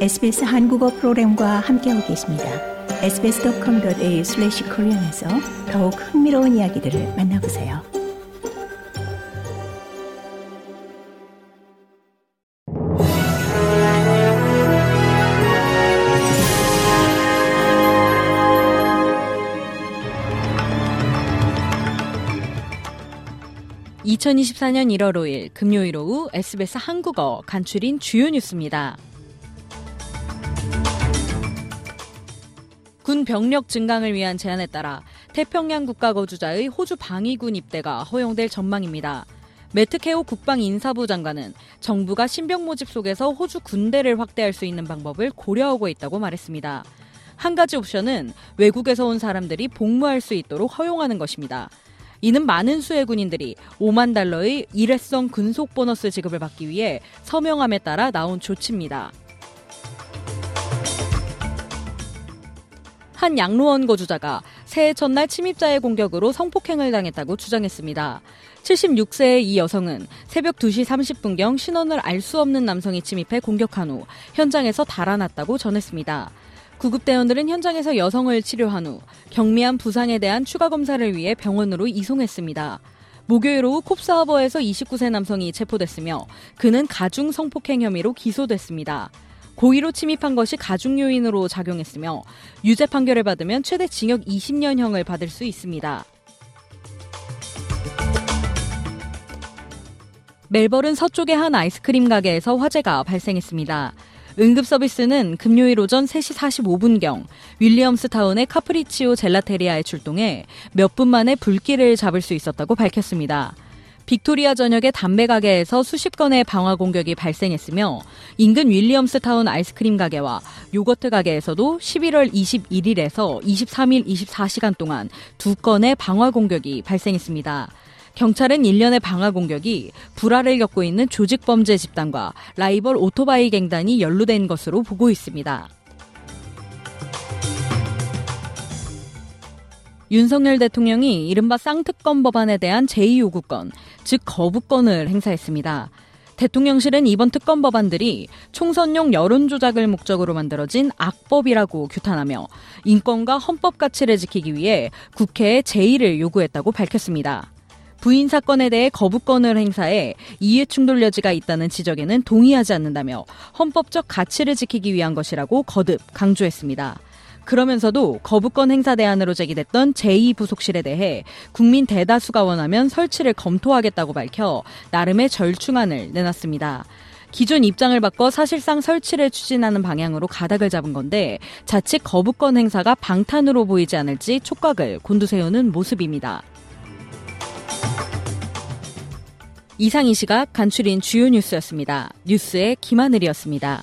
SBS 한국어 프로그램과 함께하고 계십니다. sbs.com.au/korean에서 더욱 흥미로운 이야기들을 만나보세요. (2024년 1월 5일) 금요일 오후 SBS 한국어 간추린 주요 뉴스입니다. 군 병력 증강을 위한 제안에 따라 태평양 국가 거주자의 호주 방위군 입대가 허용될 전망입니다. 매트케오 국방인사부 장관은 정부가 신병 모집 속에서 호주 군대를 확대할 수 있는 방법을 고려하고 있다고 말했습니다. 한 가지 옵션은 외국에서 온 사람들이 복무할 수 있도록 허용하는 것입니다. 이는 많은 수의 군인들이 5만 달러의 일회성 근속 보너스 지급을 받기 위해 서명함에 따라 나온 조치입니다. 한 양로원 거주자가 새해 첫날 침입자의 공격으로 성폭행을 당했다고 주장했습니다. 76세의 이 여성은 새벽 2시 30분경 신원을 알 수 없는 남성이 침입해 공격한 후 현장에서 달아났다고 전했습니다. 구급대원들은 현장에서 여성을 치료한 후 경미한 부상에 대한 추가 검사를 위해 병원으로 이송했습니다. 목요일 오후 콥스하버에서 29세 남성이 체포됐으며 그는 가중 성폭행 혐의로 기소됐습니다. 고의로 침입한 것이 가중 요인으로 작용했으며 유죄 판결을 받으면 최대 징역 20년형을 받을 수 있습니다. 멜버른 서쪽의 한 아이스크림 가게에서 화재가 발생했습니다. 응급 서비스는 금요일 오전 3시 45분경 윌리엄스타운의 카프리치오 젤라테리아에 출동해 몇 분 만에 불길을 잡을 수 있었다고 밝혔습니다. 빅토리아 전역의 담배 가게에서 수십 건의 방화 공격이 발생했으며 인근 윌리엄스 타운 아이스크림 가게와 요거트 가게에서도 11월 21일에서 23일 24시간 동안 두 건의 방화 공격이 발생했습니다. 경찰은 일련의 방화 공격이 불화를 겪고 있는 조직 범죄 집단과 라이벌 오토바이 갱단이 연루된 것으로 보고 있습니다. 윤석열 대통령이 이른바 쌍특검 법안에 대한 제2요구권, 즉 거부권을 행사했습니다. 대통령실은 이번 특검 법안들이 총선용 여론 조작을 목적으로 만들어진 악법이라고 규탄하며 인권과 헌법 가치를 지키기 위해 국회에 제의를 요구했다고 밝혔습니다. 부인 사건에 대해 거부권을 행사해 이해 충돌 여지가 있다는 지적에는 동의하지 않는다며 헌법적 가치를 지키기 위한 것이라고 거듭 강조했습니다. 그러면서도 거부권 행사 대안으로 제기됐던 제2부속실에 대해 국민 대다수가 원하면 설치를 검토하겠다고 밝혀 나름의 절충안을 내놨습니다. 기존 입장을 바꿔 사실상 설치를 추진하는 방향으로 가닥을 잡은 건데 자칫 거부권 행사가 방탄으로 보이지 않을지 촉각을 곤두세우는 모습입니다. 이상 이 시각 간추린 주요 뉴스였습니다. 뉴스의 김하늘이었습니다.